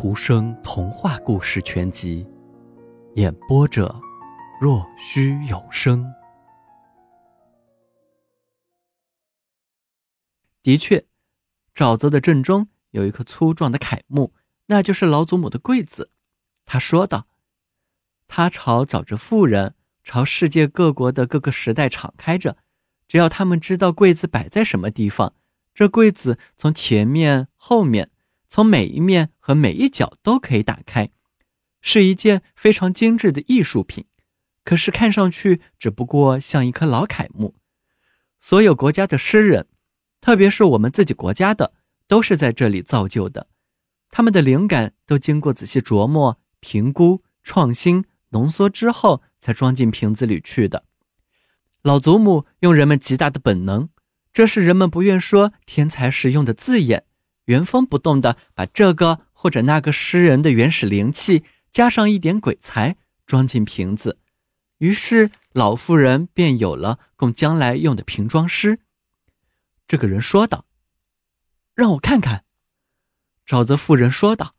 图生童话故事全集，演播者：若虚有声。的确，沼泽的正中有一棵粗壮的楷木，那就是老祖母的柜子。他说道：“他朝沼泽妇人，朝世界各国的各个时代敞开着。只要他们知道柜子摆在什么地方，这柜子从前面、后面。”从每一面和每一角都可以打开，是一件非常精致的艺术品。可是看上去只不过像一棵老楷木。所有国家的诗人，特别是我们自己国家的，都是在这里造就的。他们的灵感都经过仔细琢磨、评估、创新、浓缩之后，才装进瓶子里去的。老祖母用人们极大的本能，这是人们不愿说天才时用的字眼。原封不动地把这个或者那个诗人的原始灵气，加上一点鬼才，装进瓶子，于是老妇人便有了供将来用的瓶装诗。这个人说道：“让我看看。”沼泽妇人说道：“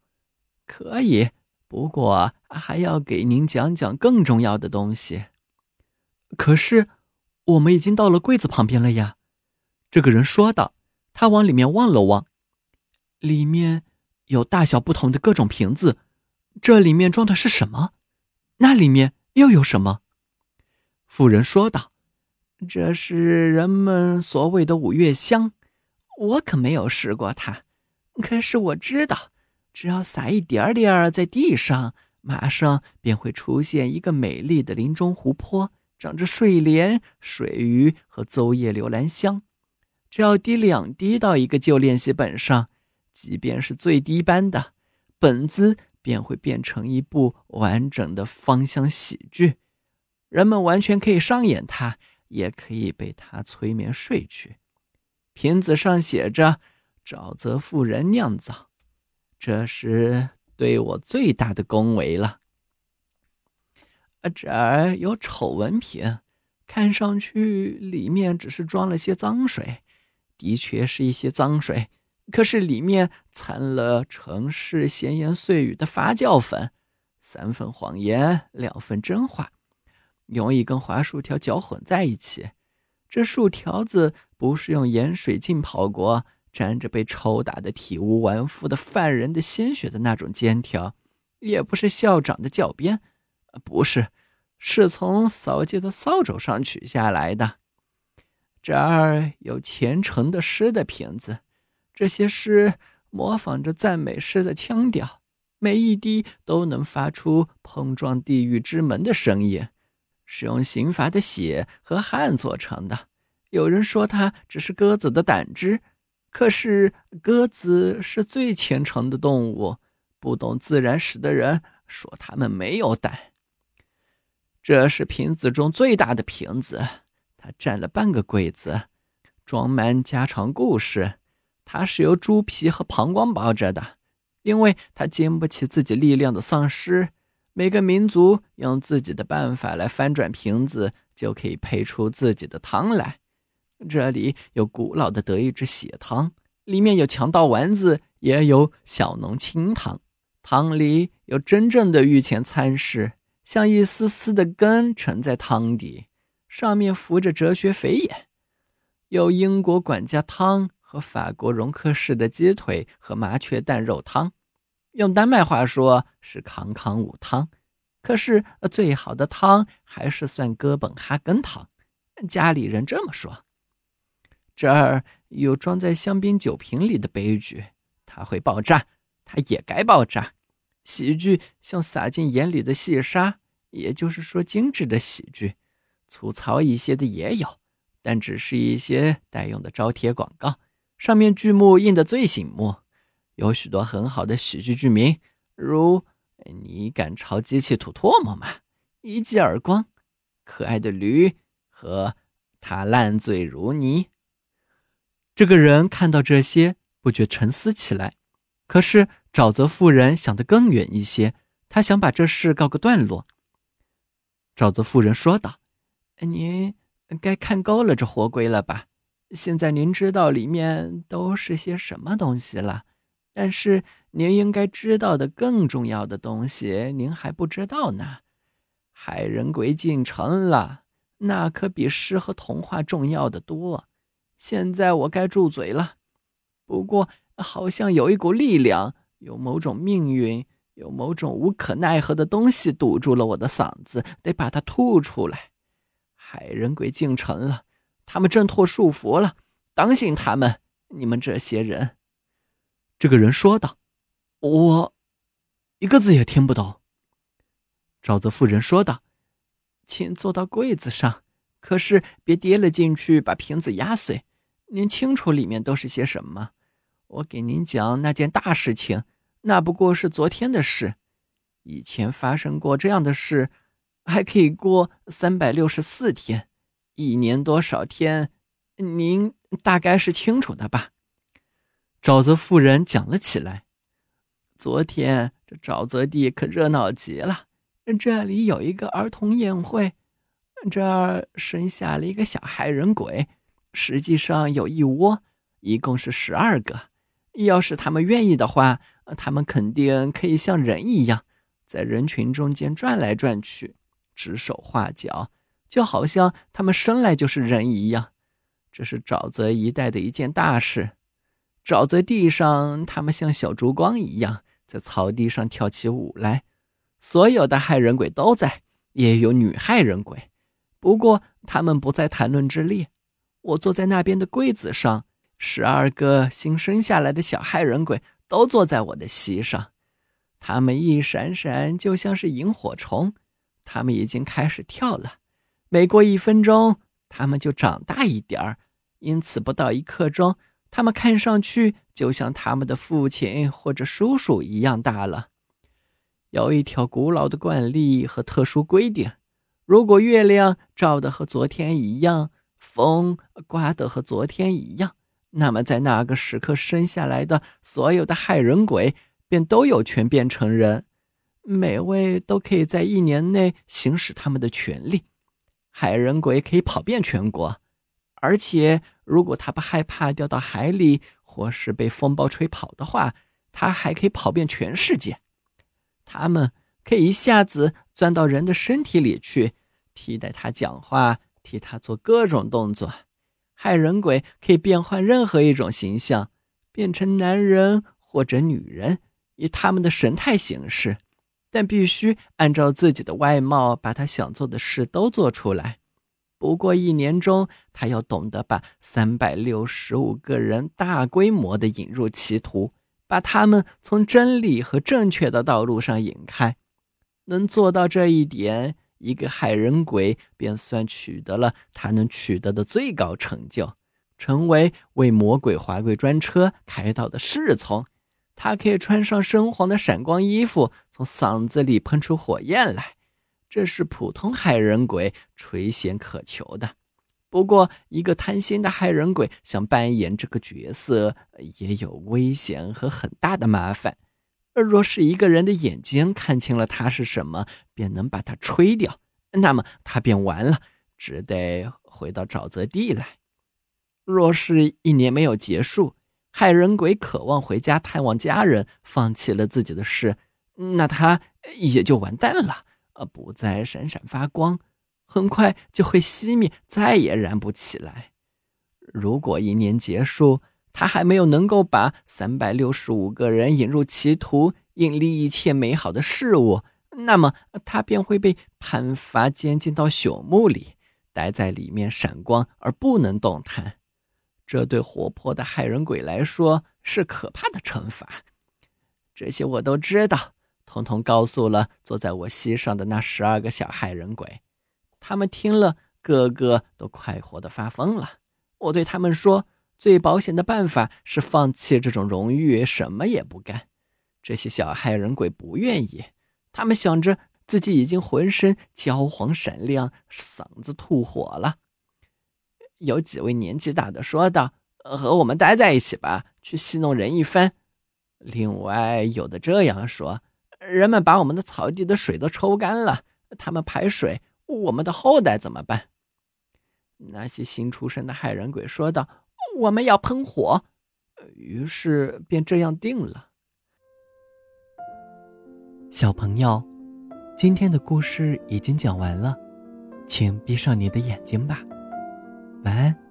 可以，不过还要给您讲讲更重要的东西。”可是我们已经到了柜子旁边了呀。”这个人说道。他往里面望了望。里面有大小不同的各种瓶子，这里面装的是什么？那里面又有什么？妇人说道：“这是人们所谓的五月香，我可没有试过它。可是我知道，只要撒一点点在地上，马上便会出现一个美丽的林中湖泊，长着睡莲、水鱼和邹叶柳兰香。只要滴两滴到一个旧练习本上。”即便是最低班的本子，便会变成一部完整的芳香喜剧。人们完全可以上演它，也可以被它催眠睡去。瓶子上写着“沼泽妇人酿造”，这是对我最大的恭维了。这儿有丑闻瓶，看上去里面只是装了些脏水，的确是一些脏水。可是里面掺了城市闲言碎语的发酵粉，三分谎言，两分真话，用一根滑薯条搅混在一起。这薯条子不是用盐水浸泡过，沾着被抽打的体无完肤的犯人的鲜血的那种尖条，也不是校长的教鞭，不是，是从扫街的扫帚上取下来的。这儿有虔诚的诗的瓶子。这些诗模仿着赞美诗的腔调，每一滴都能发出碰撞地狱之门的声音，是用刑罚的血和汗做成的。有人说它只是鸽子的胆汁，可是鸽子是最虔诚的动物。不懂自然史的人说它们没有胆。这是瓶子中最大的瓶子，它占了半个柜子，装满家常故事。它是由猪皮和膀胱包着的，因为它经不起自己力量的丧失。每个民族用自己的办法来翻转瓶子，就可以配出自己的汤来。这里有古老的德意志血汤，里面有强盗丸子，也有小农清汤。汤里有真正的御前餐食，像一丝丝的根沉在汤底，上面浮着哲学肥眼。有英国管家汤。和法国容克式的鸡腿和麻雀蛋肉汤，用丹麦话说是康康五汤。可是最好的汤还是算哥本哈根汤，家里人这么说。这儿有装在香槟酒瓶里的悲剧，它会爆炸，它也该爆炸。喜剧像撒进眼里的细沙，也就是说精致的喜剧，粗糙一些的也有，但只是一些待用的招贴广告。上面剧目印的最醒目，有许多很好的喜剧剧名，如“你敢朝机器吐唾沫吗？”“一记耳光”“可爱的驴”和“他烂醉如泥”。这个人看到这些，不觉沉思起来。可是沼泽妇人想得更远一些，她想把这事告个段落。沼泽妇人说道：“您该看够了这活龟了吧？”现在您知道里面都是些什么东西了？但是您应该知道的更重要的东西，您还不知道呢。海人鬼进城了，那可比诗和童话重要的多。现在我该住嘴了。不过，好像有一股力量，有某种命运，有某种无可奈何的东西堵住了我的嗓子，得把它吐出来。海人鬼进城了，他们挣脱束缚了。当心他们，你们这些人。这个人说道：“我一个字也听不懂。”沼泽妇人说道：“请坐到柜子上，可是别跌了进去，把瓶子压碎。您清楚里面都是些什么？我给您讲那件大事情，那不过是昨天的事。以前发生过这样的事，还可以过三百六十四天，一年多少天？您大概是清楚的吧？”沼泽妇人讲了起来。昨天这沼泽地可热闹极了。这里有一个儿童宴会，这儿生下了一个小害人鬼。实际上有一窝，一共是十二个。要是他们愿意的话，他们肯定可以像人一样，在人群中间转来转去，指手画脚，就好像他们生来就是人一样。这是沼泽一带的一件大事。沼泽地上，他们像小烛光一样，在草地上跳起舞来。所有的害人鬼都在，也有女害人鬼，不过他们不在谈论之列。我坐在那边的柜子上，十二个新生下来的小害人鬼都坐在我的膝上，他们一闪闪，就像是萤火虫。他们已经开始跳了，每过一分钟，他们就长大一点儿，因此不到一刻钟。他们看上去就像他们的父亲或者叔叔一样大了。有一条古老的惯例和特殊规定：如果月亮照的和昨天一样，风刮的和昨天一样，那么在那个时刻生下来的所有的害人鬼便都有权变成人。每位都可以在一年内行使他们的权利。害人鬼可以跑遍全国。而且，如果他不害怕掉到海里，或是被风暴吹跑的话，他还可以跑遍全世界。他们可以一下子钻到人的身体里去，替代他讲话，替他做各种动作。害人鬼可以变换任何一种形象，变成男人或者女人，以他们的神态形式，但必须按照自己的外貌，把他想做的事都做出来。不过一年中，他要懂得把三百六十五个人大规模的引入歧途，把他们从真理和正确的道路上引开。能做到这一点，一个害人鬼便算取得了他能取得的最高成就，成为为魔鬼华贵专车开道的侍从。他可以穿上深黄的闪光衣服，从嗓子里喷出火焰来。这是普通害人鬼垂涎渴求的，不过一个贪心的害人鬼想扮演这个角色，也有危险和很大的麻烦。而若是一个人的眼睛看清了他是什么，便能把它吹掉，那么他便完了，只得回到沼泽地来。若是一年没有结束，害人鬼渴望回家探望家人，放弃了自己的事，那他也就完蛋了。不再闪闪发光，很快就会熄灭，再也燃不起来。如果一年结束，他还没有能够把三百六十五个人引入歧途，引立一切美好的事物，那么他便会被判罚监禁到朽木里，待在里面闪光而不能动弹。这对活泼的害人鬼来说是可怕的惩罚。这些我都知道。通通告诉了坐在我膝上的那十二个小害人鬼，他们听了，个个都快活的发疯了。我对他们说：“最保险的办法是放弃这种荣誉，什么也不干。”这些小害人鬼不愿意，他们想着自己已经浑身焦黄闪亮，嗓子吐火了。有几位年纪大的说道：“和我们待在一起吧，去戏弄人一番。”另外有的这样说。人们把我们的草地的水都抽干了他们排水我们的后代怎么办？那些新出生的害人鬼说道我们要喷火。于是便这样定了。小朋友今天的故事已经讲完了请闭上你的眼睛吧。晚安。